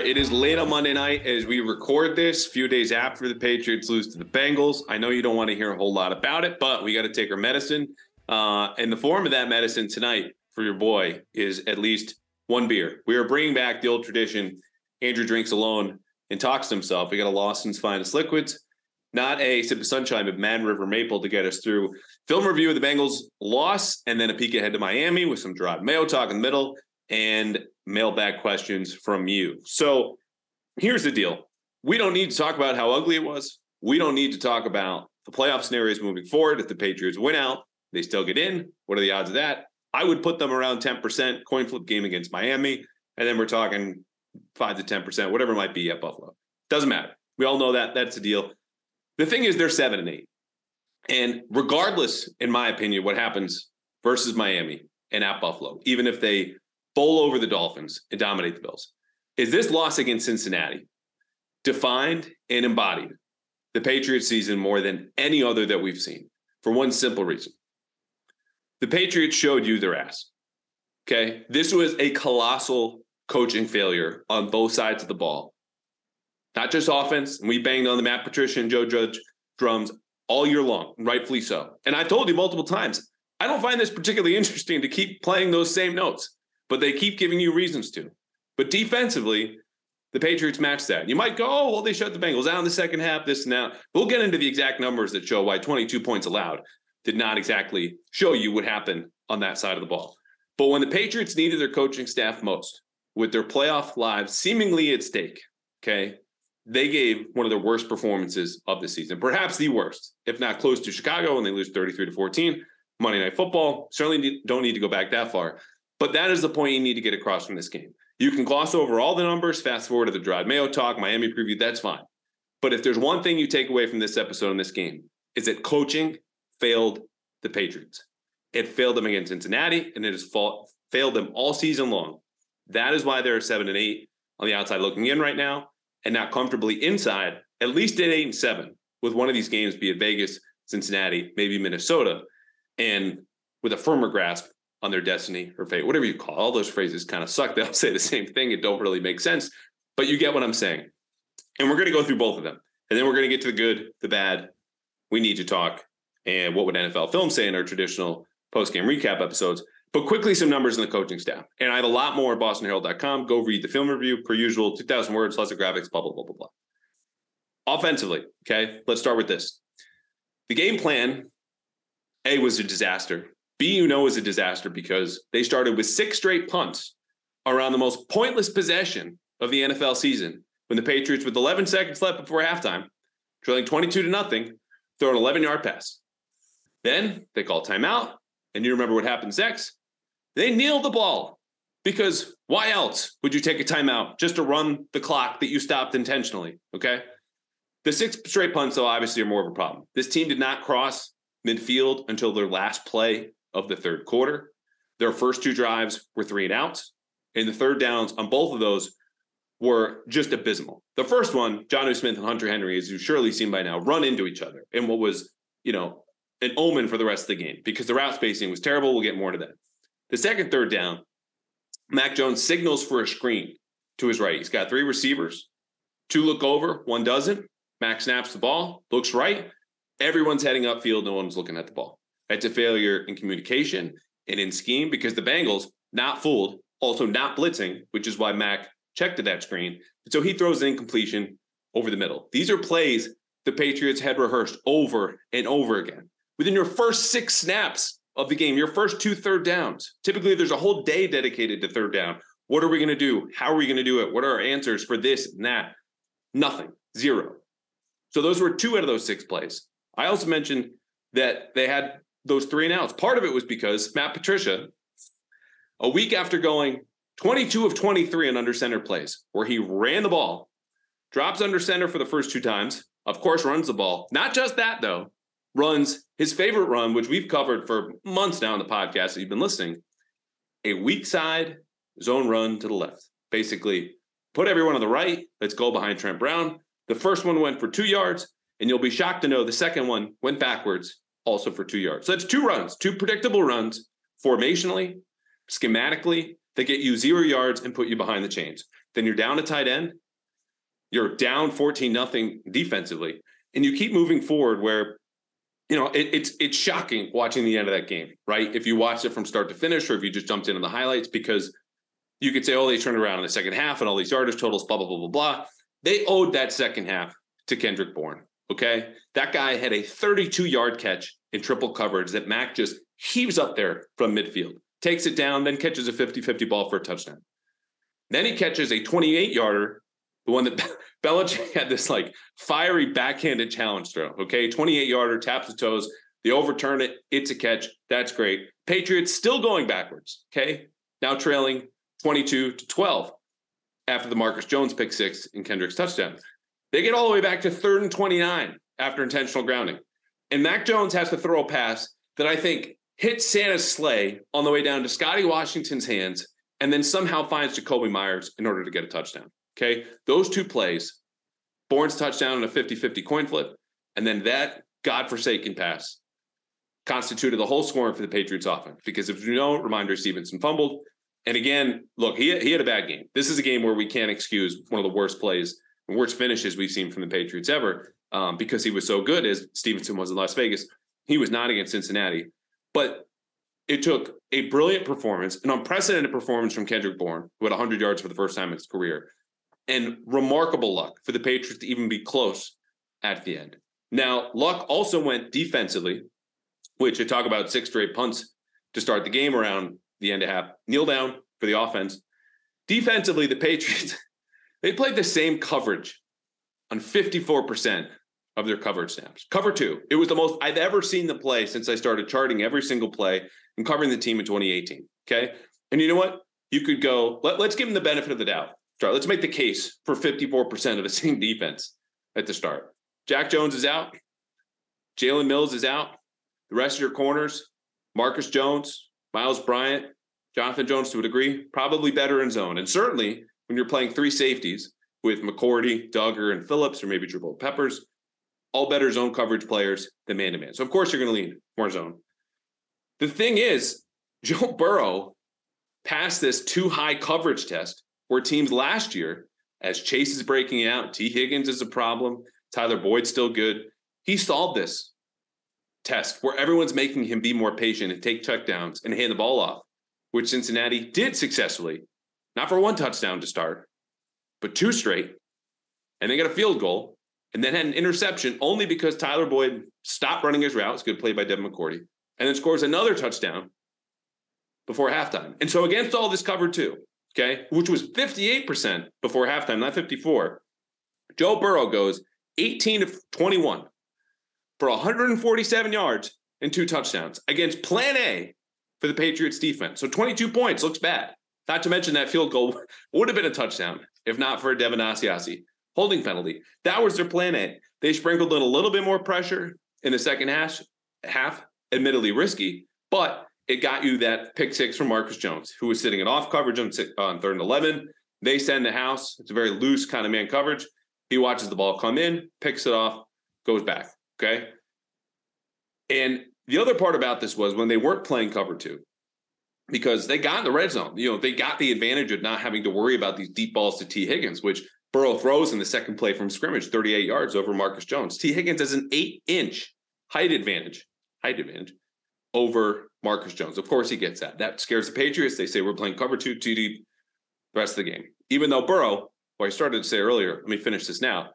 Right, it is late on Monday night as we record this, a few days after the Patriots lose to the Bengals. I know you don't want to hear a whole lot about it, but we got to take our medicine. Uh, and the form of that medicine tonight for your boy is at least one beer. We are bringing back the old tradition. Andrew drinks alone and talks to himself. We got a Lawson's Finest Liquids, not a sip of sunshine, but Mad River Maple to get us through film review of the Bengals loss, and then a peek ahead to Miami with some Jerod Mayo talk in the middle and mailbag questions from you. So here's the deal. We don't need to talk about how ugly it was. We don't need to talk about the playoff scenarios moving forward. If the Patriots win out, they still get in. What are the odds of that? I would put them around 10% coin flip game against Miami. And then we're talking five to 10%, whatever it might be at Buffalo. Doesn't matter. We all know that. That's the deal. The thing is, they're seven and eight. And regardless, in my opinion, what happens versus Miami and at Buffalo, even if they bowl over the Dolphins and dominate the Bills, is this loss against Cincinnati defined and embodied the Patriots season more than any other that we've seen for one simple reason. The Patriots showed you their ass. Okay. This was a colossal coaching failure on both sides of the ball. Not just offense. And we banged on the Matt Patricia and Joe Judge drums all year long, rightfully so. And I told you multiple times, I don't find this particularly interesting to keep playing those same notes, but they keep giving you reasons to. But defensively, the Patriots match that. You might go, oh, well, they shut the Bengals out in the second half, this and that. We'll get into the exact numbers that show why 22 points allowed did not exactly show you what happened on that side of the ball. But when the Patriots needed their coaching staff most, with their playoff lives seemingly at stake, okay, they gave one of their worst performances of the season, perhaps the worst, if not close to Chicago, and they lose 33 to 14. Monday Night Football. Certainly don't need to go back that far. But that is the point you need to get across from this game. You can gloss over all the numbers, fast forward to the Jerod Mayo talk, Miami preview, that's fine. But if there's one thing you take away from this episode in this game, is that coaching failed the Patriots. It failed them against Cincinnati, and it has fa- failed them all season long. That is why they're seven and eight on the outside looking in right now, and not comfortably inside, at least at eight and seven, with one of these games, be it Vegas, Cincinnati, maybe Minnesota, and with a firmer grasp on their destiny or fate, whatever you call it. all those phrases kind of suck. They all say the same thing. It don't really make sense, but you get what I'm saying. And we're going to go through both of them. And then we're going to get to the good, the bad. We need to talk. And what would NFL film say in our traditional post game recap episodes? But quickly, some numbers in the coaching staff. And I have a lot more at bostonherald.com. Go read the film review per usual, 2,000 words, lots of graphics, blah, blah, blah, blah, blah. Offensively, okay, let's start with this. The game plan, A, was a disaster. B, you know, was a disaster because they started with six straight punts around the most pointless possession of the NFL season when the Patriots, with 11 seconds left before halftime, trailing 22 to nothing, throw an 11 yard pass. Then they call timeout, and you remember what happens next? They kneel the ball because why else would you take a timeout just to run the clock that you stopped intentionally? Okay. The six straight punts, though, obviously are more of a problem. This team did not cross midfield until their last play of the third quarter. Their first two drives were three and outs, and the third downs on both of those were just abysmal. The first one, Jonnu Smith and Hunter Henry, as you've surely seen by now, run into each other in what was, you know, an omen for the rest of the game because the route spacing was terrible. We'll get more to that. The second third down, Mac Jones signals for a screen to his right. He's got three receivers, Two look over, one doesn't. Mac snaps the ball, looks right. Everyone's heading upfield. No one's looking at the ball. That's a failure in communication and in scheme because the Bengals, not fooled, also not blitzing, which is why Mac checked to that screen. So he throws an incompletion over the middle. These are plays the Patriots had rehearsed over and over again. Within your first six snaps of the game, your first two third downs, typically there's a whole day dedicated to third down. What are we going to do? How are we going to do it? What are our answers for this and that? Nothing, zero. So those were two out of those six plays. I also mentioned that they had those three and outs. Part of it was because Matt Patricia, a week after going 22 of 23 in under center plays, where he ran the ball, drops under center for the first two times, of course, runs the ball. Not just that, though, runs his favorite run, which we've covered for months now in the podcast that you've been listening a weak side zone run to the left. Basically, put everyone on the right. Let's go behind Trent Brown. The first one went for two yards, and you'll be shocked to know the second one went backwards, also for two yards. So that's two runs, two predictable runs formationally, schematically, that get you zero yards and put you behind the chains. Then you're down a tight end. You're down 14 nothing defensively, and you keep moving forward where you know it, it's it's shocking watching the end of that game, right? If you watched it from start to finish, or if you just jumped in on the highlights, because you could say, oh, they turned around in the second half and all these yardage totals, blah blah blah blah blah. They owed that second half to Kendrick Bourne. Okay, that guy had a 32 yard catch in triple coverage that Mac just heaves up there from midfield, takes it down, then catches a 50 50 ball for a touchdown. Then he catches a 28 yarder, the one that Belichick had this like fiery backhanded challenge throw. Okay, 28 yarder, taps the toes, they overturn it, it's a catch. That's great. Patriots still going backwards. Okay, now trailing 22 to 12 after the Marcus Jones pick six and Kendrick's touchdown. They get all the way back to third and 29 after intentional grounding. And Mac Jones has to throw a pass that I think hits Santa's sleigh on the way down to Scotty Washington's hands and then somehow finds Jakobi Meyers in order to get a touchdown. Okay. Those two plays, Bourne's touchdown and a 50 50 coin flip, and then that godforsaken pass constituted the whole scoring for the Patriots offense. Because if you know, reminder Stevenson fumbled. And again, look, he, he had a bad game. This is a game where we can't excuse one of the worst plays and worst finishes we've seen from the Patriots ever um, because he was so good as Stevenson was in Las Vegas. He was not against Cincinnati. But it took a brilliant performance, an unprecedented performance from Kendrick Bourne, who had 100 yards for the first time in his career, and remarkable luck for the Patriots to even be close at the end. Now, luck also went defensively, which I talk about six straight punts to start the game around the end of half. Kneel down for the offense. Defensively, the Patriots, they played the same coverage on 54% of their coverage snaps. Cover two. It was the most I've ever seen the play since I started charting every single play and covering the team in 2018. Okay. And you know what? You could go, let, us give them the benefit of the doubt. Start. Let's make the case for 54% of the same defense at the start. Jack Jones is out. Jalen Mills is out. The rest of your corners, Marcus Jones, Myles Bryant, Jonathan Jones to a degree, probably better in zone. And certainly when you're playing three safeties with McCourty, Dugger, and Phillips, or maybe Jabril Peppers, all better zone coverage players than man to man. So of course you're going to lean more zone. The thing is, Joe Burrow passed this two high coverage test where teams last year, as Chase is breaking out, Tee Higgins is a problem, Tyler Boyd's still good. He solved this test where everyone's making him be more patient and take checkdowns and hand the ball off, which Cincinnati did successfully, not for one touchdown to start, but two straight. And they got a field goal and then had an interception only because Tyler Boyd stopped running his routes. Good play by Devin McCourty. And then scores another touchdown before halftime. And so against all this cover two, okay, which was 58% before halftime, not 54, Joe Burrow goes 18 of 21 for 147 yards and two touchdowns against plan A for the Patriots defense. So 22 points looks bad. Not to mention that field goal would have been a touchdown if not for Devin Asiasi holding penalty. That was their plan A. They sprinkled in a little bit more pressure in the second half, half admittedly risky, but it got you that pick six from Marcus Jones, who was sitting in off coverage on, on third and 11. They send the house. It's a very loose kind of man coverage. He watches the ball come in, picks it off, goes back. Okay. And the other part about this was when they weren't playing cover two, because they got in the red zone, you know, they got the advantage of not having to worry about these deep balls to Tee Higgins, which Burrow throws in the second play from scrimmage, 38 yards over Marcus Jones. Tee Higgins has an eight inch height advantage, height advantage over Marcus Jones. Of course, he gets that. That scares the Patriots. They say we're playing cover two, two deep the rest of the game. Even though Burrow, well, I started to say earlier, let me finish this now.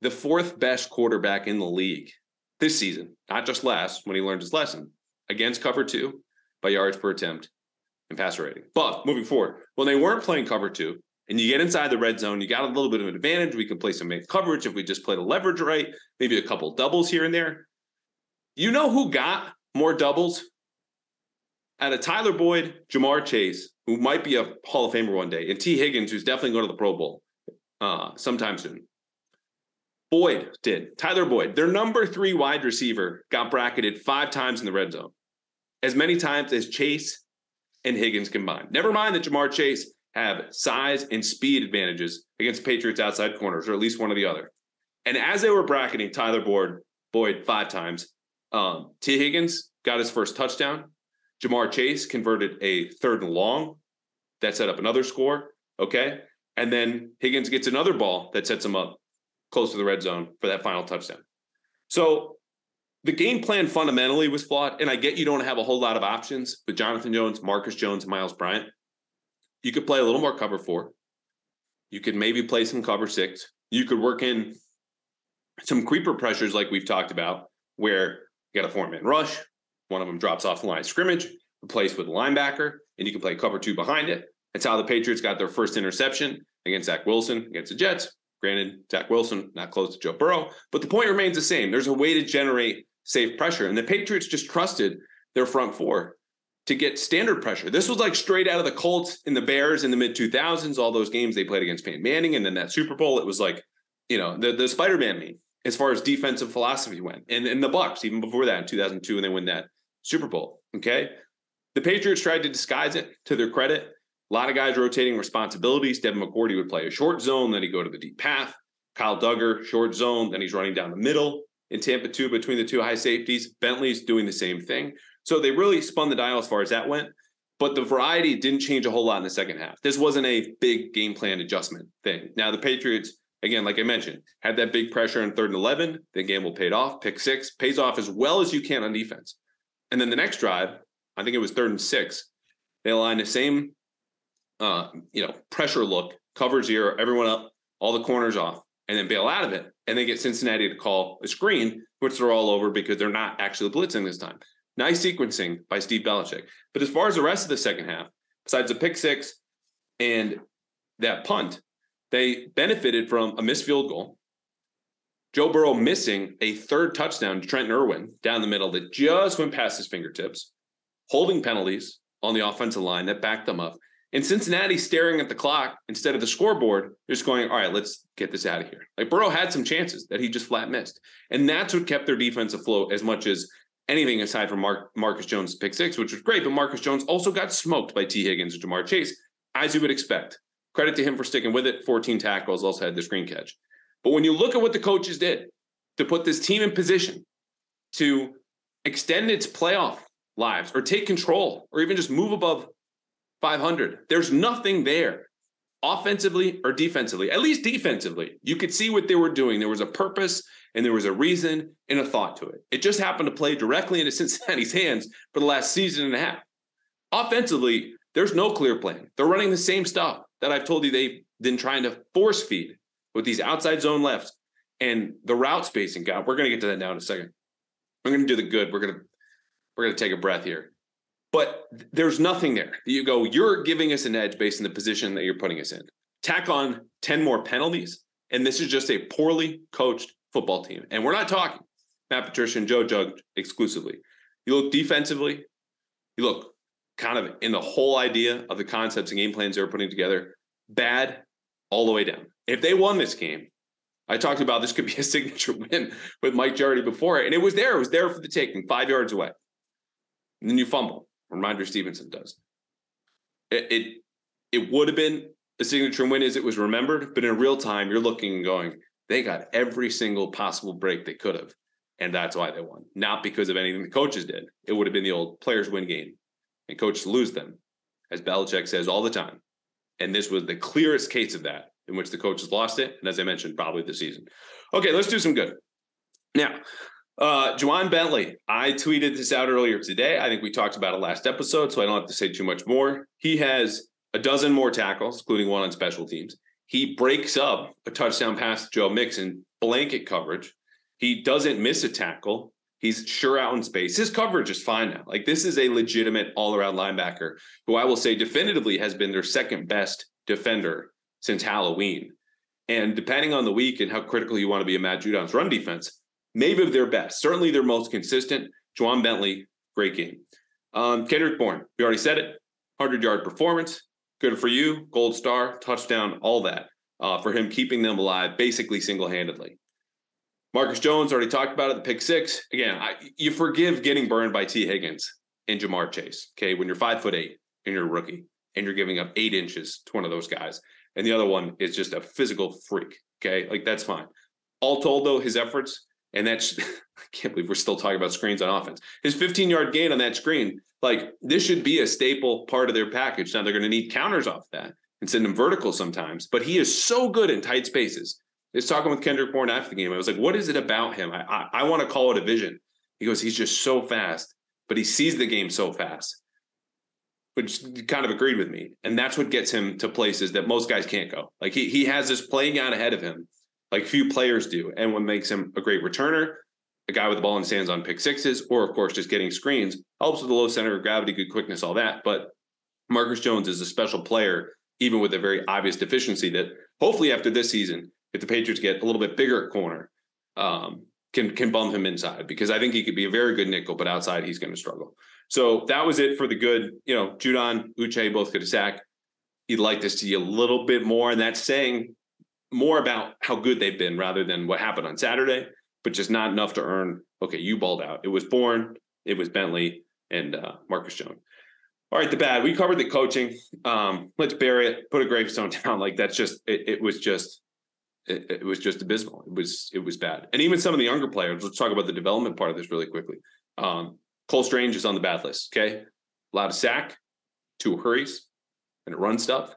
The fourth best quarterback in the league this season, not just last when he learned his lesson, against cover two by yards per attempt and passer rating. But moving forward, when they weren't playing cover two, and you get inside the red zone, you got a little bit of an advantage. We can play some man coverage if we just play the leverage right, maybe a couple doubles here and there. You know who got more doubles? Out of Tyler Boyd, Ja'Marr Chase, who might be a Hall of Famer one day, and Tee Higgins, who's definitely going to the Pro Bowl uh, sometime soon. Boyd did. Tyler Boyd, their number three wide receiver, got bracketed five times in the red zone, as many times as Chase and Higgins combined. Never mind that Ja'Marr Chase have size and speed advantages against Patriots outside corners, or at least one or the other. And as they were bracketing Tyler Boyd, Boyd five times, um, Tee Higgins got his first touchdown. Ja'Marr Chase converted a third and long that set up another score. Okay. And then Higgins gets another ball that sets him up close to the red zone for that final touchdown. So the game plan fundamentally was flawed. And I get you don't have a whole lot of options with Jonathan Jones, Marcus Jones, Myles Bryant. You could play a little more cover four. You could maybe play some cover six. You could work in some creeper pressures like we've talked about, where you got a four man rush. One of them drops off the line of scrimmage, replaced with a linebacker, and you can play cover two behind it. That's how the Patriots got their first interception against Zach Wilson against the Jets. Granted, Zach Wilson not close to Joe Burrow, but the point remains the same. There's a way to generate safe pressure, and the Patriots just trusted their front four to get standard pressure. This was like straight out of the Colts and the Bears in the mid 2000s, all those games they played against Peyton Manning. And then that Super Bowl, it was like, you know, the, the Spider Man meme as far as defensive philosophy went. And, and the Bucs, even before that in 2002, when they win that Super Bowl. Okay. The Patriots tried to disguise it to their credit. A lot of guys rotating responsibilities. Devin McCourty would play a short zone, then he'd go to the deep path. Kyle Dugger, short zone, then he's running down the middle in Tampa 2 between the two high safeties. Bentley's doing the same thing. So they really spun the dial as far as that went. But the variety didn't change a whole lot in the second half. This wasn't a big game plan adjustment thing. Now, the Patriots, again, like I mentioned, had that big pressure in third and 11. The game will paid off. Pick six pays off as well as you can on defense. And then the next drive, I think it was third and six, they aligned the same, uh, you know, pressure look, cover zero, everyone up, all the corners off, and then bail out of it. And they get Cincinnati to call a screen, which they're all over because they're not actually blitzing this time. Nice sequencing by Steve Belichick. But as far as the rest of the second half, besides the pick six and that punt, they benefited from a missed field goal. Joe Burrow missing a third touchdown to Trent Irwin down the middle that just went past his fingertips, holding penalties on the offensive line that backed them up. And Cincinnati staring at the clock instead of the scoreboard, just going, all right, let's get this out of here. Like Burrow had some chances that he just flat missed. And that's what kept their defense afloat as much as anything aside from Mark, Marcus Jones' pick six, which was great. But Marcus Jones also got smoked by Tee Higgins and Ja'Marr Chase, as you would expect. Credit to him for sticking with it. 14 tackles, also had the screen catch. But when you look at what the coaches did to put this team in position to extend its playoff lives or take control or even just move above 500, there's nothing there offensively or defensively, at least defensively. You could see what they were doing. There was a purpose and there was a reason and a thought to it. It just happened to play directly into Cincinnati's hands for the last season and a half. Offensively, there's no clear plan. They're running the same stuff that I've told you they've been trying to force feed with these outside zone lefts and the route spacing. God, we're going to get to that now in a second. I'm going to do the good. We're going to we're going to take a breath here. But there's nothing there. You go, you're giving us an edge based on the position that you're putting us in. Tack on 10 more penalties, and this is just a poorly coached football team. And we're not talking Matt Patricia and Joe Judge exclusively. You look defensively, you look kind of in the whole idea of the concepts and game plans they were putting together, bad all the way down. If they won this game, I talked about this could be a signature win with Mike Giardi before it, and it was there. It was there for the taking, five yards away. And then you fumble. Rhamondre Stevenson does. It, it it would have been a signature win as it was remembered, but in real time, you're looking and going, they got every single possible break they could have. And that's why they won. Not because of anything the coaches did. It would have been the old players win game and coaches lose them, as Belichick says all the time. And this was the clearest case of that in which the coaches lost it. And as I mentioned, probably the season. Okay, let's do some good. Now, uh, Ja'Whaun Bentley, I tweeted this out earlier today. I think we talked about it last episode, so I don't have to say too much more. He has a dozen more tackles, including one on special teams. He breaks up a touchdown pass to Joe Mixon, blanket coverage. He doesn't miss a tackle. He's sure out in space. His coverage is fine now. Like this is a legitimate all-around linebacker who I will say definitively has been their second best defender since Halloween. And depending on the week and how critical you want to be in Matt Judon's run defense, maybe their best. Certainly their most consistent. Ja'Whaun Bentley, great game. Um, Kendrick Bourne, we already said it. 100 yard performance. Good for you. Gold star, touchdown, all that uh, for him keeping them alive basically single handedly. Marcus Jones already talked about it, the pick six. Again, I, you forgive getting burned by Tee Higgins and Ja'Marr Chase. Okay. When you're five foot eight and you're a rookie and you're giving up eight inches to one of those guys, and the other one is just a physical freak. Okay. Like that's fine. All told, though, his efforts, and that's, I can't believe we're still talking about screens on offense. His 15 yard gain on that screen, like this should be a staple part of their package. Now they're going to need counters off that and send him vertical sometimes, but he is so good in tight spaces. Was talking with Kendrick Bourne after the game. I was like, what is it about him? I, I, I want to call it a vision. He goes, he's just so fast, but he sees the game so fast which kind of agreed with me. And that's what gets him to places that most guys can't go. Like he he has this playing out ahead of him, like few players do. And what makes him a great returner, a guy with the ball in his hands on pick sixes, or of course just getting screens, helps with the low center of gravity, good quickness, all that. But Marcus Jones is a special player, even with a very obvious deficiency that hopefully after this season, if the Patriots get a little bit bigger at corner, um, can can bump him inside because I think he could be a very good nickel, but outside he's going to struggle. So that was it for the good. You know, Judon, Uche both could a sack. You'd like to see a little bit more, and that's saying more about how good they've been rather than what happened on Saturday, but just not enough to earn. Okay, you balled out. It was Bourne, it was Bentley, and uh, Marcus Jones. All right, the bad. We covered the coaching. Um, let's bury it. Put a gravestone down. Like that's just. It, it was just. It, it, was just abysmal. It was. It was bad. And even some of the younger players. Let's talk about the development part of this really quickly. Um, Cole Strange is on the bad list. Okay. Allowed a sack, two hurries, and a run stuff. It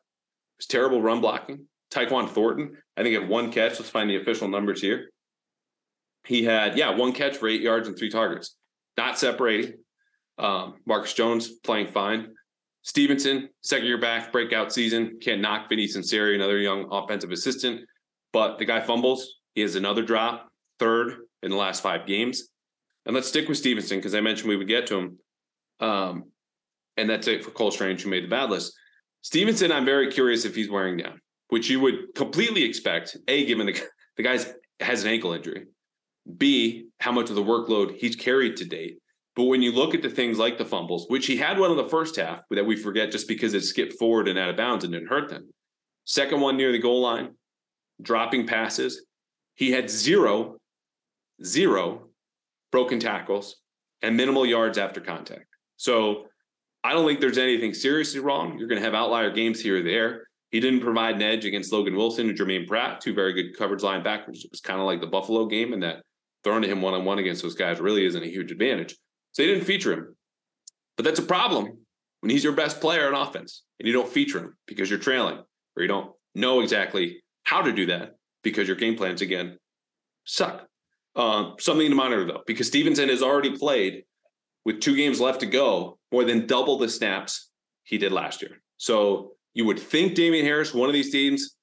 was terrible run blocking. Tyquan Thornton, I think, had one catch. Let's find the official numbers here. He had, yeah, one catch for eight yards and three targets. Not separating. Um, Marcus Jones playing fine. Stevenson, second year back, breakout season. Can't knock Vinny Sunseri, another young offensive assistant. But the guy fumbles. He has another drop, third in the last five games. And let's stick with Stevenson because I mentioned we would get to him. Um, and that's it for Cole Strange, who made the bad list. Stevenson, I'm very curious if he's wearing down, which you would completely expect. A, given the the guy's has an ankle injury. B, how much of the workload he's carried to date. But when you look at the things like the fumbles, which he had one in the first half that we forget just because it skipped forward and out of bounds and didn't hurt them. Second one near the goal line, dropping passes. He had zero, zero broken tackles, and minimal yards after contact. So I don't think there's anything seriously wrong. You're going to have outlier games here or there. He didn't provide an edge against Logan Wilson and Jermaine Pratt, two very good coverage linebackers. It was kind of like the Buffalo game, and that throwing to him one on one against those guys really isn't a huge advantage. So they didn't feature him. But that's a problem when he's your best player on offense and you don't feature him because you're trailing or you don't know exactly how to do that because your game plans, again, suck. Uh, something to monitor though, because Stevenson has already played with two games left to go, more than double the snaps he did last year. So you would think Damien Harris, one of these teams,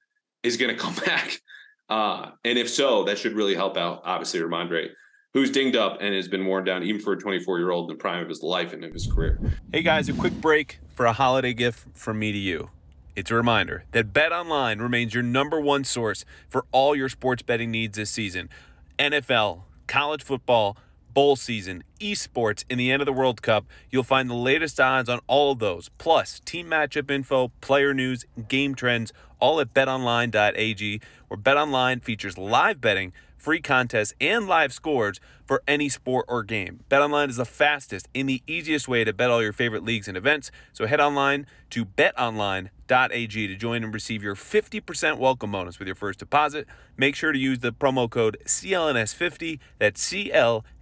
is going to come back. Uh, and if so, that should really help out, obviously, Rhamondre, who's dinged up and has been worn down even for a 24 year old in the prime of his life and of his career. Hey guys, a quick break for a holiday gift from me to you. It's a reminder that Bet Online remains your number one source for all your sports betting needs this season. NFL, college football, bowl season, esports, and the end of the World Cup, you'll find the latest odds on all of those, plus team matchup info, player news, game trends, all at betonline.ag, where BetOnline features live betting, free contests, and live scores for any sport or game. BetOnline is the fastest and the easiest way to bet all your favorite leagues and events, so head online to betonline.ag to join and receive your 50% welcome bonus with your first deposit. Make sure to use the promo code CLNS50, that's CLNS50,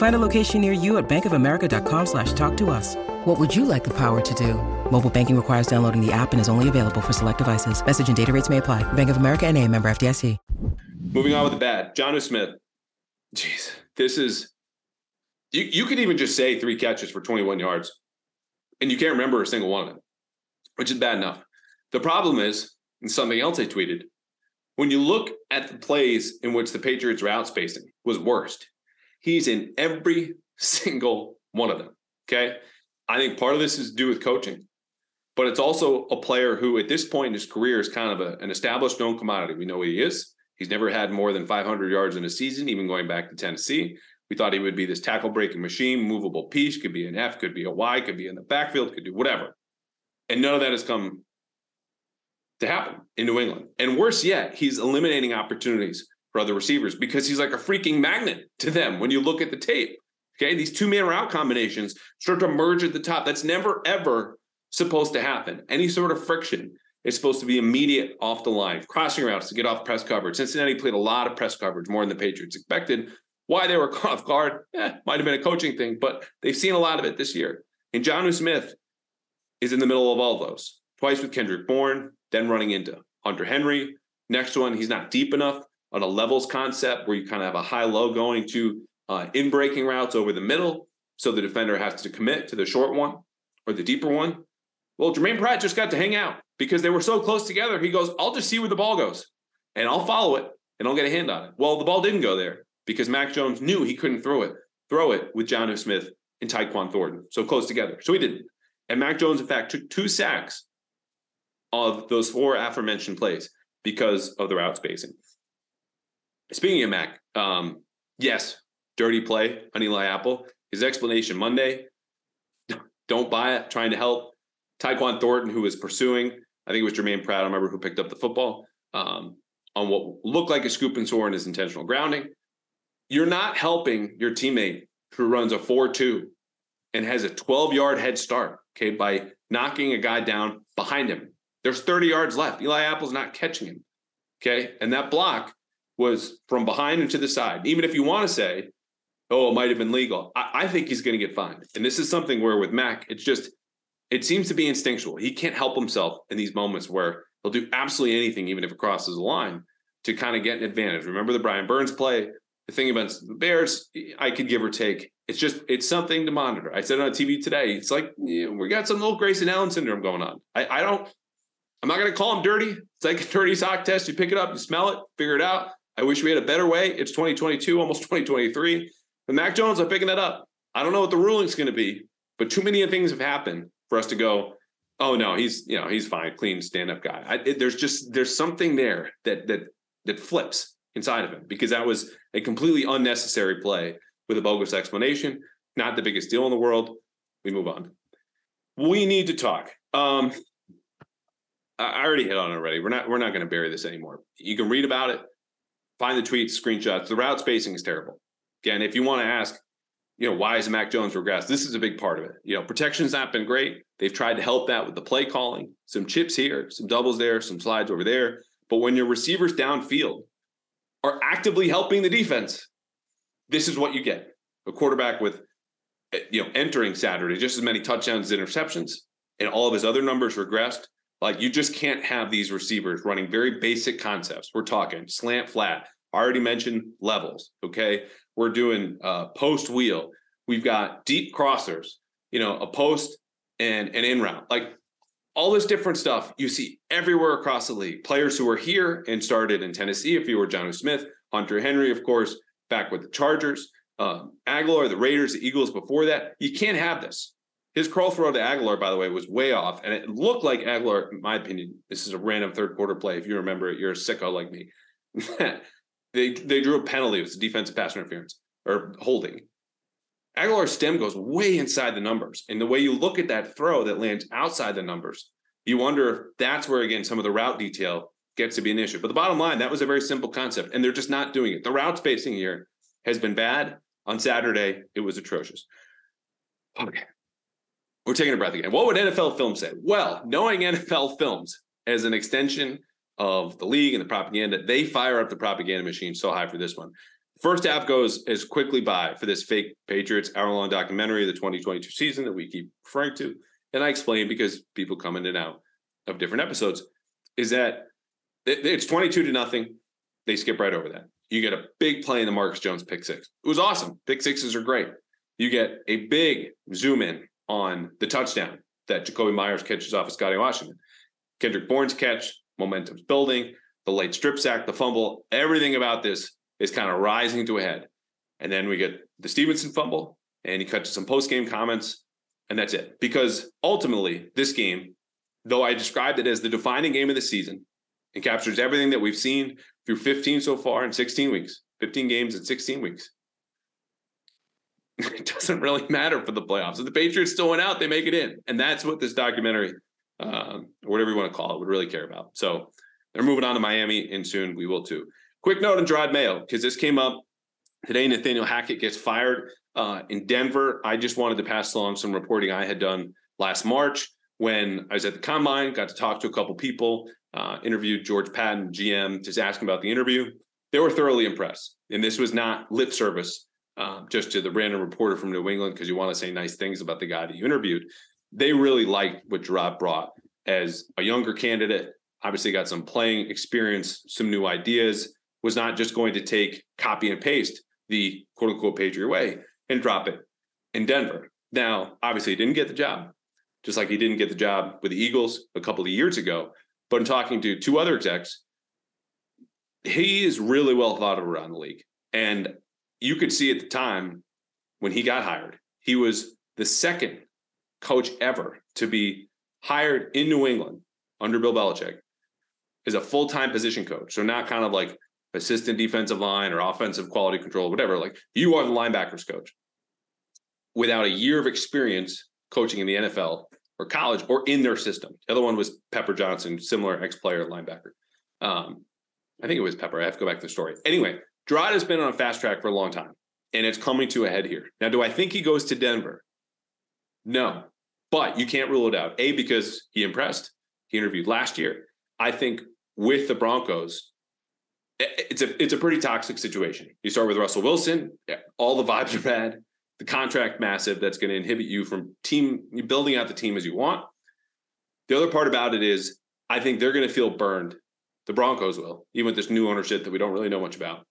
Find a location near you at bankofamerica.com slash talk to us. What would you like the power to do? Mobile banking requires downloading the app and is only available for select devices. Message and data rates may apply. Bank of America and a member FDIC. Moving on with the bad. Jonnu Smith. Jeez, this is you. You could even just say three catches for 21 yards, and you can't remember a single one of them, which is bad enough. The problem is, and something else I tweeted, when you look at the plays in which the Patriots route spacing was worst, he's in every single one of them. Okay. I think part of this is to do with coaching, but it's also a player who, at this point in his career, is kind of a, an established known commodity. We know what he is. He's never had more than 500 yards in a season, even going back to Tennessee. We thought he would be this tackle breaking machine, movable piece, could be an F, could be a Y, could be in the backfield, could do whatever. And none of that has come to happen in New England. And worse yet, he's eliminating opportunities for other receivers because he's like a freaking magnet to them when you look at the tape. Okay. These two man route combinations start to merge at the top. That's never, ever supposed to happen. Any sort of friction is supposed to be immediate off the line, crossing routes to get off press coverage. Cincinnati played a lot of press coverage, more than the Patriots expected. Why they were caught off guard, eh, might have been a coaching thing, but they've seen a lot of it this year. And Jonnu Smith is in the middle of all those. Twice with Kendrick Bourne, then running into Hunter Henry. Next one, he's not deep enough on a levels concept where you kind of have a high low going to uh, in breaking routes over the middle. So the defender has to commit to the short one or the deeper one. Well, Jermaine Pratt just got to hang out because they were so close together. He goes, I'll just see where the ball goes and I'll follow it and I'll get a hand on it. Well, the ball didn't go there because Mac Jones knew he couldn't throw it, throw it with Jonnu Smith and Tyquan Thornton so close together. So he didn't. And Mac Jones, in fact, took two sacks of those four aforementioned plays because of the route spacing. Speaking of Mac, um, yes, dirty play Eli Apple. His explanation Monday, don't buy it, trying to help. Tyquan Thornton, who was pursuing, I think it was Jermaine Pratt, I remember who picked up the football um, on what looked like a scoop and soar in his intentional grounding. You're not helping your teammate who runs a 4 2 and has a 12 yard head start, okay, by knocking a guy down behind him. There's 30 yards left. Eli Apple's not catching him, okay? And that block was from behind and to the side. Even if you want to say, oh, it might have been legal, I, I think he's going to get fined. And this is something where with Mac, it's just, it seems to be instinctual. He can't help himself in these moments where he'll do absolutely anything, even if it crosses the line, to kind of get an advantage. Remember the Brian Burns play? The thing about the Bears, I could give or take. It's just, it's something to monitor. I said on TV today. It's like, you know, we got some little Grayson Allen syndrome going on. I, I don't, I'm not going to call him dirty. It's like a dirty sock test. You pick it up, you smell it, figure it out. I wish we had a better way. It's 2022, almost 2023. And Mac Jones, I'm picking that up. I don't know what the ruling's going to be, but too many things have happened for us to go, oh no, he's you know he's fine, clean, stand up guy. I, it, there's just there's something there that that that flips inside of him because that was a completely unnecessary play with a bogus explanation. Not the biggest deal in the world. We move on. We need to talk. Um, I already hit on it already. We're not we're not going to bury this anymore. You can read about it, find the tweets, screenshots. The route spacing is terrible. Again, if you want to ask, you know, why is Mac Jones regressed? This is a big part of it. You know, protection's not been great. They've tried to help that with the play calling, some chips here, some doubles there, some slides over there. But when your receivers downfield are actively helping the defense, this is what you get. A quarterback with eh, you know entering Saturday just as many touchdowns as interceptions, and all of his other numbers regressed. Like you just can't have these receivers running very basic concepts. We're talking slant flat. I already mentioned levels. Okay. We're doing uh, post wheel. We've got deep crossers, you know, a post and an in route. Like all this different stuff you see everywhere across the league. Players who are here and started in Tennessee, if you were Jonnu Smith, Hunter Henry, of course, back with the Chargers, um, Agholor, the Raiders, the Eagles before that. You can't have this. His curl throw to Agholor, by the way, was way off. And it looked like Agholor, in my opinion, this is a random third quarter play. If you remember it, you're a sicko like me. they they drew a penalty. It was a defensive pass interference or holding. Agholor's stem goes way inside the numbers. And the way you look at that throw that lands outside the numbers, you wonder if that's where, again, some of the route detail gets to be an issue. But the bottom line, that was a very simple concept, and they're just not doing it. The route spacing here has been bad. On Saturday, it was atrocious. Okay. We're taking a breath again. What would NFL film say? Well, knowing NFL films as an extension of the league and the propaganda, they fire up the propaganda machine so high for this one. First half goes as quickly by for this fake Patriots hour long documentary of the 2022 season that we keep referring to. And I explain because people come in and out of different episodes is that it's 22 to nothing. They skip right over that. You get a big play in the Marcus Jones pick six. It was awesome. Pick sixes are great. You get a big zoom in on the touchdown that Jakobi Meyers catches off of Scotty Washington. Kendrick Bourne's catch, momentum's building, the late strip sack, the fumble, everything about this is kind of rising to a head. And then we get the Stevenson fumble, and he cuts some post game comments, and that's it. Because ultimately, this game, though I described it as the defining game of the season, it captures everything that we've seen through 15 so far in 16 weeks, 15 games in 16 weeks. It doesn't really matter for the playoffs. If the Patriots still went out, they make it in. And that's what this documentary, um, whatever you want to call it, would really care about. So they're moving on to Miami, and soon we will too. Quick note on Jerod Mayo, because this came up today. Nathaniel Hackett gets fired uh, in Denver. I just wanted to pass along some reporting I had done last March when I was at the combine, got to talk to a couple people, uh, interviewed George Paton, GM, just asking about the interview. They were thoroughly impressed. And this was not lip service um, just to the random reporter from New England because you want to say nice things about the guy that you interviewed. They really liked what Jerod brought as a younger candidate. Obviously, got some playing experience, some new ideas. Was not just going to take copy and paste the quote unquote Patriot way and drop it in Denver. Now, obviously, he didn't get the job, just like he didn't get the job with the Eagles a couple of years ago. But in talking to two other execs, he is really well thought of around the league. And you could see at the time when he got hired, he was the second coach ever to be hired in New England under Bill Belichick as a full time position coach. So, not kind of like assistant defensive line or offensive quality control, whatever. Like, you are the linebackers coach without a year of experience coaching in the NFL or college or in their system. The other one was Pepper Johnson, similar ex player linebacker. Um, I think it was Pepper. I have to go back to the story. Anyway, Jerod has been on a fast track for a long time, and it's coming to a head here. Now, do I think he goes to Denver? No, but you can't rule it out. A, because he impressed. He interviewed last year. I think with the Broncos, it's a it's a pretty toxic situation. You start with Russell Wilson, all the vibes are bad. The contract massive that's going to inhibit you from team building out the team as you want. The other part about it is I think they're going to feel burned. The Broncos will, even with this new ownership that we don't really know much about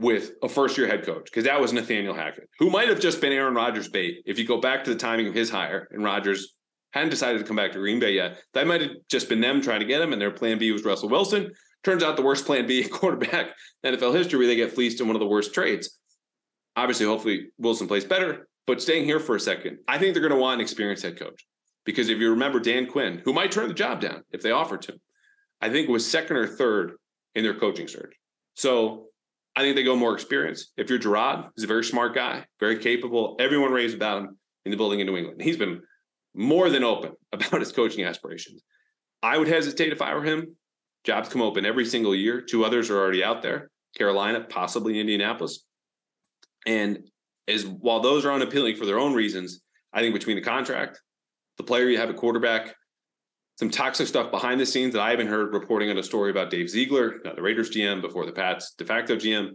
with a first year head coach because that was Nathaniel Hackett, who might have just been Aaron Rodgers' bait. If you go back to the timing of his hire and Rodgers hadn't decided to come back to Green Bay yet, that might have just been them trying to get him, and their plan B was Russell Wilson. Turns out the worst plan B quarterback NFL history, where they get fleeced in one of the worst trades. Obviously, hopefully Wilson plays better, but staying here for a second, I think they're going to want an experienced head coach because if you remember Dan Quinn, who might turn the job down if they offered to, I think was second or third in their coaching search. So I think they go more experience. If you're Jerod, he's a very smart guy, very capable. Everyone raves about him in the building in New England. He's been more than open about his coaching aspirations. I would hesitate if I were him. Jobs come open every single year. Two others are already out there Carolina, possibly Indianapolis. And as while those are unappealing for their own reasons, I think between the contract, the player you have a quarterback, some toxic stuff behind the scenes that I haven't heard reporting on a story about Dave Ziegler, the Raiders GM before the Pats de facto GM,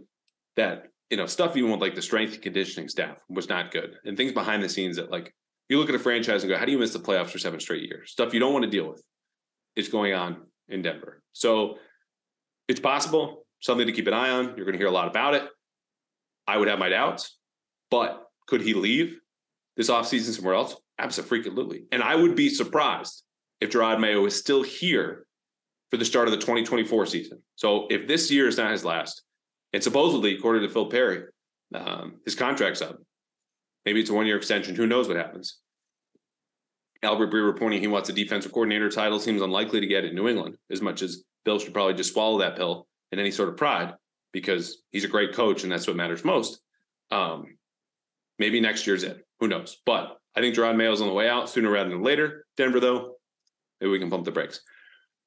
that you know stuff even with like the strength and conditioning staff was not good, and things behind the scenes that like you look at a franchise and go, how do you miss the playoffs for seven straight years? Stuff you don't want to deal with is going on in Denver. So it's possible, something to keep an eye on. You're going to hear a lot about it. I would have my doubts, but could he leave this offseason somewhere else? Absolutely. And I would be surprised if Jerod Mayo is still here for the start of the 2024 season. So if this year is not his last, And supposedly, according to Phil Perry, um, his contract's up. Maybe it's a one year extension. Who knows what happens? Albert Breer reporting he wants a defensive coordinator title seems unlikely to get in New England, as much as Bill should probably just swallow that pill in any sort of pride because he's a great coach and that's what matters most. Um, maybe next year's it. Who knows? But I think Jerod Mayo's on the way out sooner rather than later. Denver, though, maybe we can pump the brakes.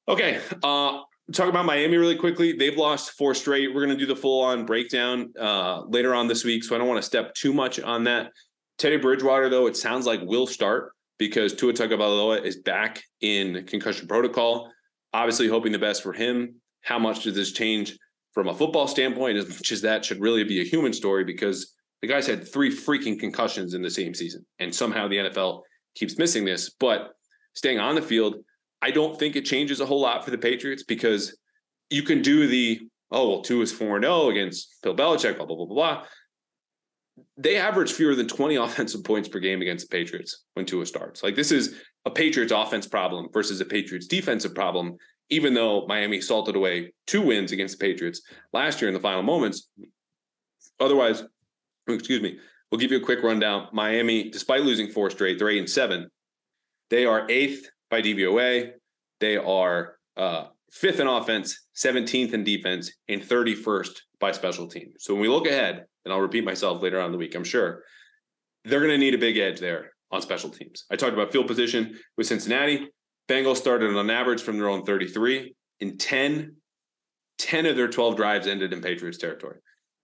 Okay. Uh, talk about Miami really quickly. They've lost four straight. We're going to do the full on breakdown uh, later on this week. So I don't want to step too much on that. Teddy Bridgewater, though, it sounds like will start because Tua Tagovailoa is back in concussion protocol. Obviously, hoping the best for him. How much does this change from a football standpoint? As much as that should really be a human story because the guy's had three freaking concussions in the same season, and somehow the NFL keeps missing this. But staying on the field, I don't think it changes a whole lot for the Patriots because you can do the oh well, Tua is four and zero oh against Bill Belichick, blah blah blah blah blah. They average fewer than twenty offensive points per game against the Patriots when Tua starts. Like this is a Patriots offense problem versus a Patriots defensive problem. Even though Miami salted away two wins against the Patriots last year in the final moments, otherwise excuse me, we'll give you a quick rundown. Miami, despite losing four straight, they're eight and seven. They are eighth by DVOA. They are uh, fifth in offense, 17th in defense, and 31st by special teams. So when we look ahead, and I'll repeat myself later on in the week, I'm sure they're going to need a big edge there on special teams. I talked about field position with Cincinnati. Bengals started on average from their own 33. In 10, 10 of their 12 drives ended in Patriots territory.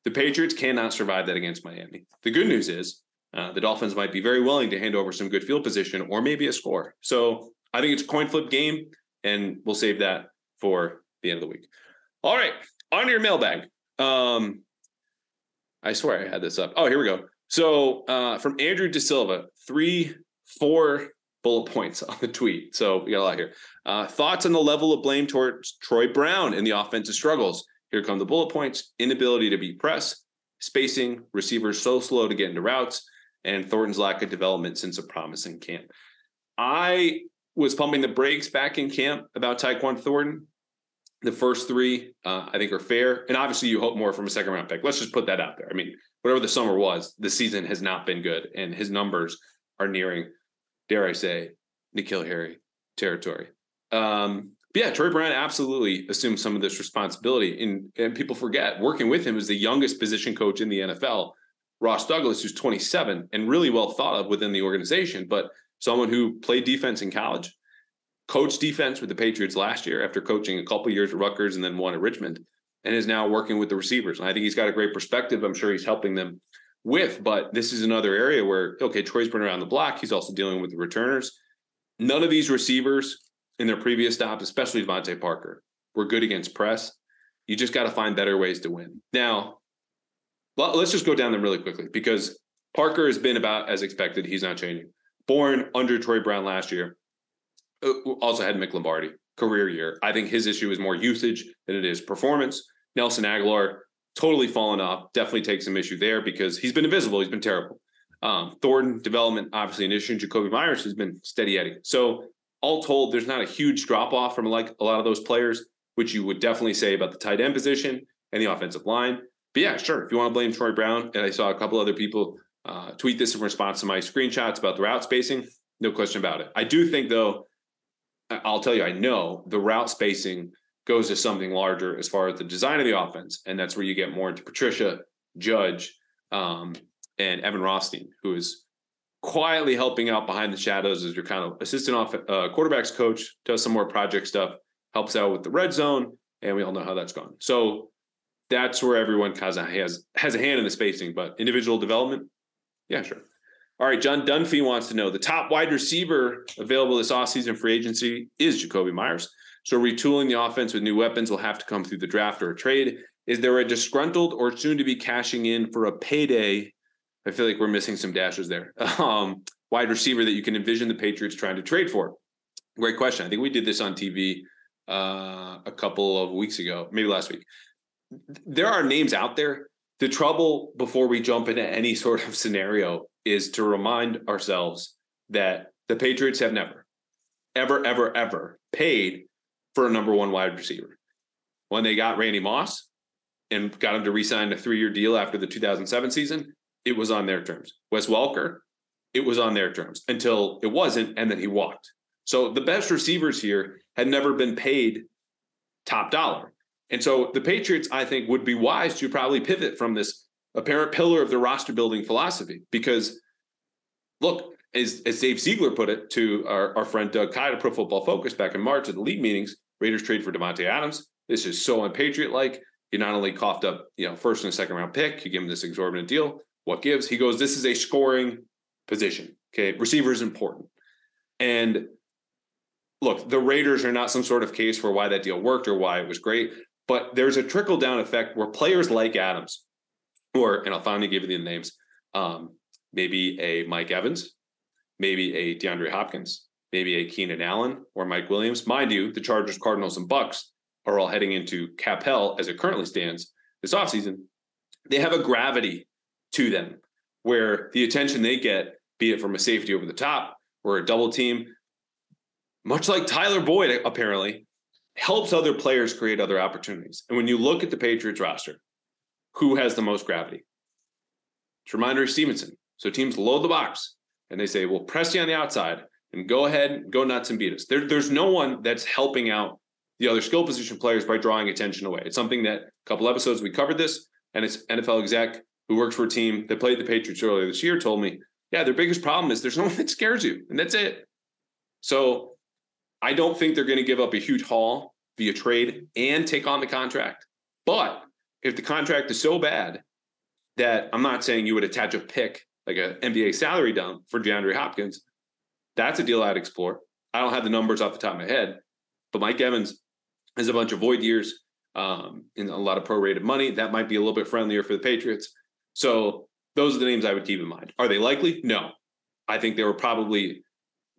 The Patriots cannot survive that against Miami. The good news is uh, the Dolphins might be very willing to hand over some good field position or maybe a score. So I think it's a coin flip game, and we'll save that for the end of the week. All right, on your mailbag. Um, I swear I had this up. Oh, here we go. So uh, from Andrew De Silva, three, four bullet points on the tweet. So we got a lot here. Uh, thoughts on the level of blame towards Troy Brown in the offensive struggles. Here come the bullet points inability to beat press, spacing, receivers so slow to get into routes, and Thornton's lack of development since a promising camp. I was pumping the brakes back in camp about Tyquan Thornton. The first three, uh, I think, are fair. And obviously, you hope more from a second round pick. Let's just put that out there. I mean, whatever the summer was, the season has not been good, and his numbers are nearing, dare I say, N'Keal Harry territory. Um, yeah, Troy Brown absolutely assumed some of this responsibility. And, and people forget working with him is the youngest position coach in the NFL, Ross Douglas, who's 27 and really well thought of within the organization, but someone who played defense in college, coached defense with the Patriots last year after coaching a couple years at Rutgers and then one at Richmond, and is now working with the receivers. And I think he's got a great perspective. I'm sure he's helping them with, but this is another area where, okay, Troy's been around the block. He's also dealing with the returners. None of these receivers in their previous stops, especially DeVante Parker, were good against press. You just got to find better ways to win. Now, let's just go down them really quickly because Parker has been about as expected. He's not changing. Bourne under Troy Brown last year, uh, also had Mick Lombardi career year. I think his issue is more usage than it is performance. Nelson Agholor totally fallen off. Definitely takes some issue there because he's been invisible. He's been terrible. Um, Thornton development obviously an issue. Jakobi Meyers has been steady Eddie. So all told, there's not a huge drop off from like a lot of those players, which you would definitely say about the tight end position and the offensive line. But yeah, sure. If you want to blame Troy Brown, and I saw a couple other people uh, tweet this in response to my screenshots about the route spacing, no question about it. I do think, though, I'll tell you, I know the route spacing goes to something larger as far as the design of the offense, and that's where you get more into Patricia, Judge, um, and Evan Rothstein, who is quietly helping out behind the shadows as your kind of assistant off uh, quarterbacks coach, does some more project stuff, helps out with the red zone, and we all know how that's gone. So that's where everyone has has a hand in the spacing, but individual development, yeah, sure. All right, John Dunphy wants to know the top wide receiver available this offseason free agency is Jakobi Meyers. So retooling the offense with new weapons will have to come through the draft or a trade. Is there a disgruntled or soon to be cashing in for a payday I feel like we're missing some dashes there. Um, wide receiver that you can envision the Patriots trying to trade for. Great question. I think we did this on TV uh, a couple of weeks ago, maybe last week. There are names out there. The trouble before we jump into any sort of scenario is to remind ourselves that the Patriots have never, ever, ever, ever paid for a number one wide receiver. When they got Randy Moss, and got him to re-sign a three-year deal after the 2007 season, it was on their terms. Wes Welker, it was on their terms until it wasn't, and then he walked. So the best receivers here had never been paid top dollar. And so the Patriots, I think, would be wise to probably pivot from this apparent pillar of the roster building philosophy because look, as, as Dave Ziegler put it to our, our friend Doug Kyed of Pro Football Focus back in March at the league meetings, Raiders trade for Davante Adams. This is so unpatriot like. You not only coughed up, you know, first and second round pick, you give him this exorbitant deal. What gives? He goes, This is a scoring position. Okay. Receiver is important. And look, the Raiders are not some sort of case for why that deal worked or why it was great, but there's a trickle down effect where players like Adams, or, and I'll finally give you the names, um, maybe a Mike Evans, maybe a DeAndre Hopkins, maybe a Keenan Allen or Mike Williams. Mind you, the Chargers, Cardinals, and Bucs are all heading into cap hell as it currently stands this offseason. They have a gravity to them where the attention they get, be it from a safety over the top or a double team, much like Tyler Boyd apparently, helps other players create other opportunities. And when you look at the Patriots roster, who has the most gravity? It's Rhamondre Stevenson. So teams load the box and they say, we'll press you on the outside and go ahead, go nuts and beat us. There, there's no one that's helping out the other skill position players by drawing attention away. It's something that a couple episodes we covered this, and it's NFL exec who works for a team that played the Patriots earlier this year told me, yeah, their biggest problem is there's no one that scares you, and that's it. So I don't think they're going to give up a huge haul via trade and take on the contract. But if the contract is so bad that I'm not saying you would attach a pick like an NBA salary dump for DeAndre Hopkins, that's a deal I'd explore. I don't have the numbers off the top of my head, but Mike Evans has a bunch of void years um, and a lot of prorated money. That might be a little bit friendlier for the Patriots. So those are the names I would keep in mind. Are they likely? No. I think they were probably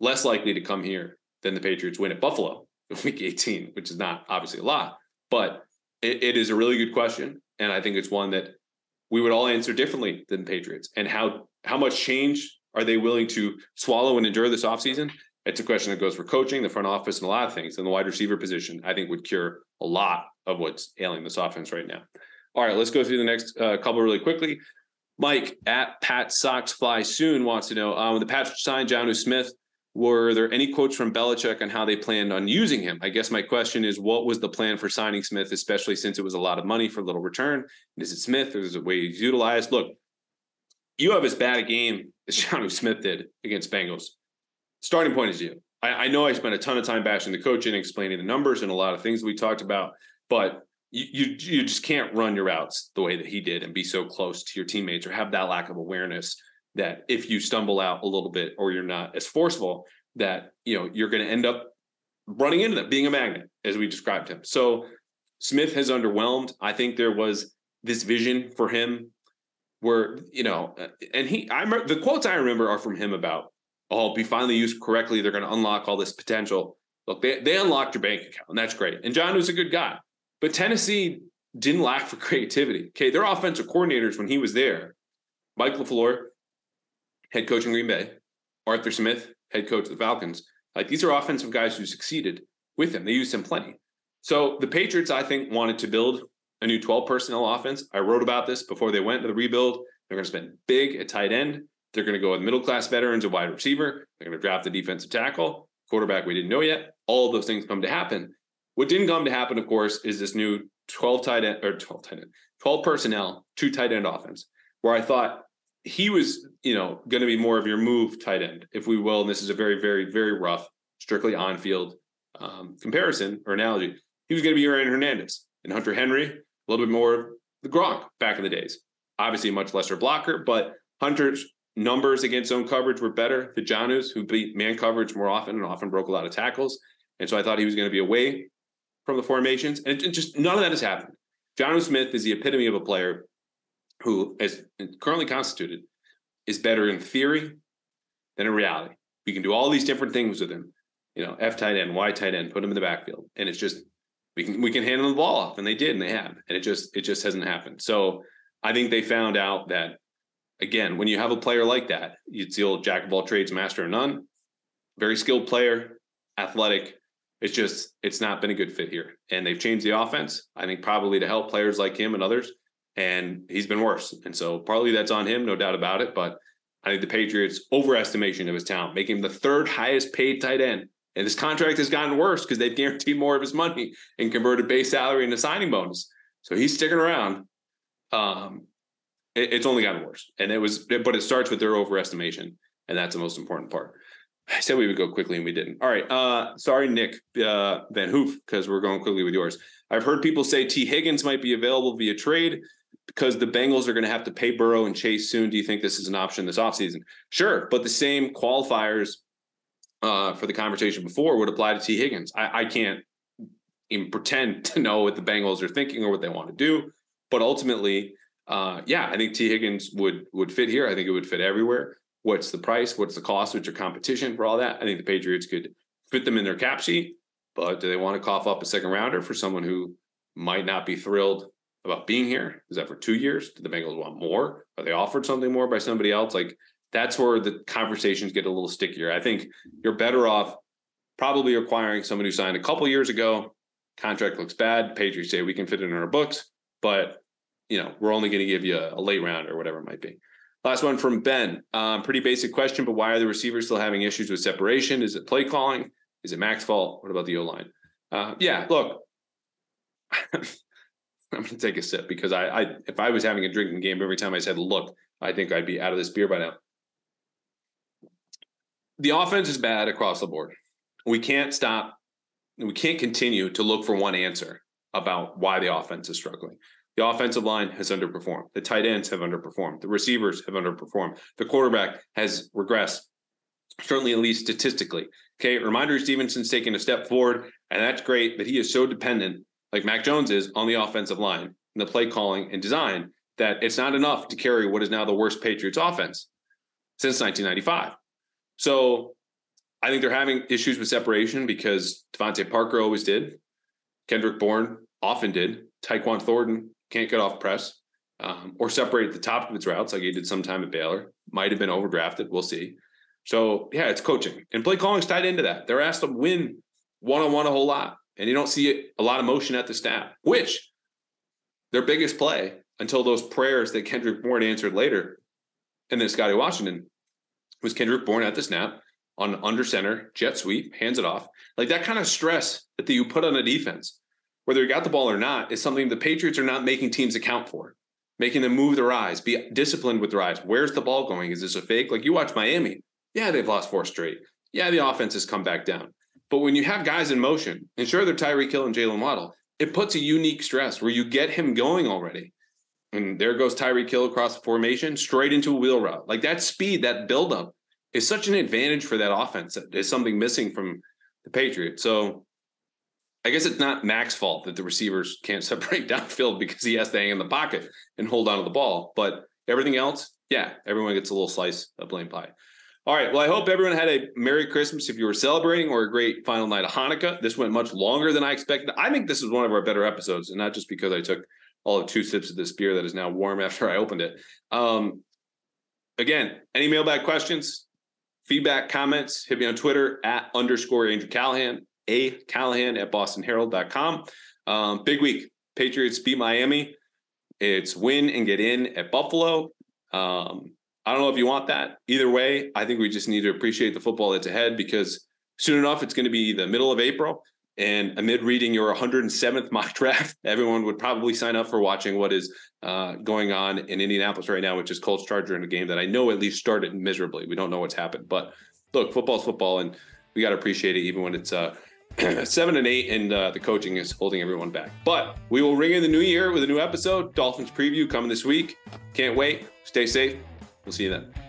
less likely to come here than the Patriots win at Buffalo in week 18, which is not obviously a lot, but it, it is a really good question. And I think it's one that we would all answer differently than Patriots. And how how much change are they willing to swallow and endure this offseason? It's a question that goes for coaching, the front office, and a lot of things. And the wide receiver position, I think, would cure a lot of what's ailing this offense right now. All right, let's go through the next uh, couple really quickly. Mike at Pat Sox Fly Soon wants to know um, when the Pats signed Jonnu Smith, were there any quotes from Belichick on how they planned on using him? I guess my question is, what was the plan for signing Smith, especially since it was a lot of money for little return? Is it Smith or is it way he's utilized? Look, you have as bad a game as Jonnu Smith did against Bengals. Starting point is you. I, I, know I spent a ton of time bashing the coach and explaining the numbers and a lot of things we talked about, but you, you you just can't run your routes the way that he did and be so close to your teammates or have that lack of awareness that if you stumble out a little bit or you're not as forceful, that you know you're going to end up running into them, being a magnet, as we described him. So Smith has underwhelmed. I think there was this vision for him where you know, uh, and he, I remember the quotes I remember are from him about, "Oh, be finally used correctly, they're going to unlock all this potential." Look, they they unlocked your bank account, and that's great. And John was a good guy, but Tennessee didn't lack for creativity. Okay, their offensive coordinators when he was there, Mike LaFleur, head coach in Green Bay, Arthur Smith, head coach of the Falcons. Like these are offensive guys who succeeded with him. They used him plenty. So the Patriots, I think, wanted to build a new 12 personnel offense. I wrote about this before they went to the rebuild. They're going to spend big at tight end. They're going to go with middle class veterans at wide receiver. They're going to draft the defensive tackle, quarterback we didn't know yet. All those things come to happen. What didn't come to happen, of course, is this new 12 tight end or 12 tight end, 12 personnel, two tight end offense, where I thought he was, you know, going to be more of your move tight end, if we will. And this is a very, very, very rough, strictly on field um, comparison or analogy. He was going to be Aaron Hernandez and Hunter Henry, a little bit more the Gronk back in the days. Obviously, much lesser blocker, but Hunter's numbers against zone coverage were better. The Jonnu, who beat man coverage more often and often broke a lot of tackles. And so I thought he was going to be away from the formations. And it, just none of that has happened. Jonnu Smith is the epitome of a player who is currently constituted is better in theory than in reality. We can do all these different things with him. You know, F tight end, Y tight end, put him in the backfield, and it's just we can we can handle the ball off, and they did, and they have, and it just it just hasn't happened. So I think they found out that again, when you have a player like that, it's the old jack of all trades, master of none. Very skilled player, athletic, It's just it's not been a good fit here, and they've changed the offense. I think probably to help players like him and others, and he's been worse. And so partly that's on him, no doubt about it. But I think the Patriots overestimation of his talent, making him the third highest paid tight end. And his contract has gotten worse because they've guaranteed more of his money and converted base salary into signing bonus. So he's sticking around. Um, it, it's only gotten worse, and it was, but it starts with their overestimation, and that's the most important part. I said we would go quickly and we didn't. All right. Uh, sorry, Nick uh, Van Hoof, because we're going quickly with yours. I've heard people say Tee Higgins might be available via trade because the Bengals are going to have to pay Burrow and Chase soon. Do you think this is an option this offseason? Sure. But the same qualifiers uh, for the conversation before would apply to Tee Higgins. I, I can't even pretend to know what the Bengals are thinking or what they want to do. But ultimately, uh, yeah, I think Tee Higgins would would fit here. I think it would fit everywhere. What's the price? What's the cost? What's your competition for all that? I think the Patriots could fit them in their cap sheet, but do they want to cough up a second rounder for someone who might not be thrilled about being here? Is that for two years? Do the Bengals want more? Are they offered something more by somebody else? Like that's where the conversations get a little stickier. I think you're better off probably acquiring someone who signed a couple years ago. Contract looks bad. Patriots say we can fit it in our books, but you know we're only going to give you a, a late round or whatever it might be. Last one from Ben. Um, pretty basic question, but why are the receivers still having issues with separation? Is it play calling? Is it Mac's fault? What about the O line? Uh, yeah, look, I'm going to take a sip because I, I, if I was having a drinking game every time I said look, I think I'd be out of this beer by now. The offense is bad across the board. We can't stop. We can't continue to look for one answer about why the offense is struggling. The offensive line has underperformed. The tight ends have underperformed. The receivers have underperformed. The quarterback has regressed, certainly at least statistically. Okay, Rhamondre Stevenson's taking a step forward, and that's great, but he is so dependent, like Mac Jones is, on the offensive line and the play calling and design that it's not enough to carry what is now the worst Patriots offense since 1995. So I think they're having issues with separation because DeVante Parker always did. Kendrick Bourne often did. Tyquan Thornton can't get off press um, or separate at the top of its routes like he did sometime at Baylor. Might have been overdrafted. We'll see. So yeah, it's coaching and play calling's tied into that. They're asked to win one on one a whole lot, and you don't see a lot of motion at the snap, which their biggest play until those prayers that Kendrick Bourne answered later, and then Scotty Washington was Kendrick Bourne at the snap on under center, jet sweep, hands it off. Like that kind of stress that you put on a defense whether he got the ball or not, is something the Patriots are not making teams account for, making them move their eyes, be disciplined with their eyes. Where's the ball going? Is this a fake? Like you watch Miami. Yeah, they've lost four straight. Yeah, the offense has come back down. But when you have guys in motion, and sure they're Tyreek Hill and Jaylen Waddle, it puts a unique stress where you get him going already. And there goes Tyreek Hill across the formation, straight into a wheel route. Like that speed, that buildup is such an advantage for that offense. That is something missing from the Patriots. So I guess it's not Mac's fault that the receivers can't separate downfield because he has to hang in the pocket and hold on to the ball. But everything else, yeah, everyone gets a little slice of blame pie. All right. Well, I hope everyone had a Merry Christmas if you were celebrating or a great final night of Hanukkah. This went much longer than I expected. I think this is one of our better episodes, and not just because I took all of two sips of this beer that is now warm after I opened it. Um, again, any mailbag questions, feedback, comments, hit me on Twitter at underscore Andrew Callahan a Callahan at bostonherald.com. Um, big week. Patriots beat Miami. It's win and get in at Buffalo. Um, I don't know if you want that. Either way, I think we just need to appreciate the football that's ahead because soon enough, it's going to be the middle of April. And amid reading your 107th mock draft, everyone would probably sign up for watching what is uh, going on in Indianapolis right now, which is Colts Charger in a game that I know at least started miserably. We don't know what's happened, but look, football's football, and we got to appreciate it even when it's uh, seven and eight, and uh, the coaching is holding everyone back. But we will ring in the new year with a new episode. Dolphins preview coming this week. Can't wait. Stay safe. We'll see you then.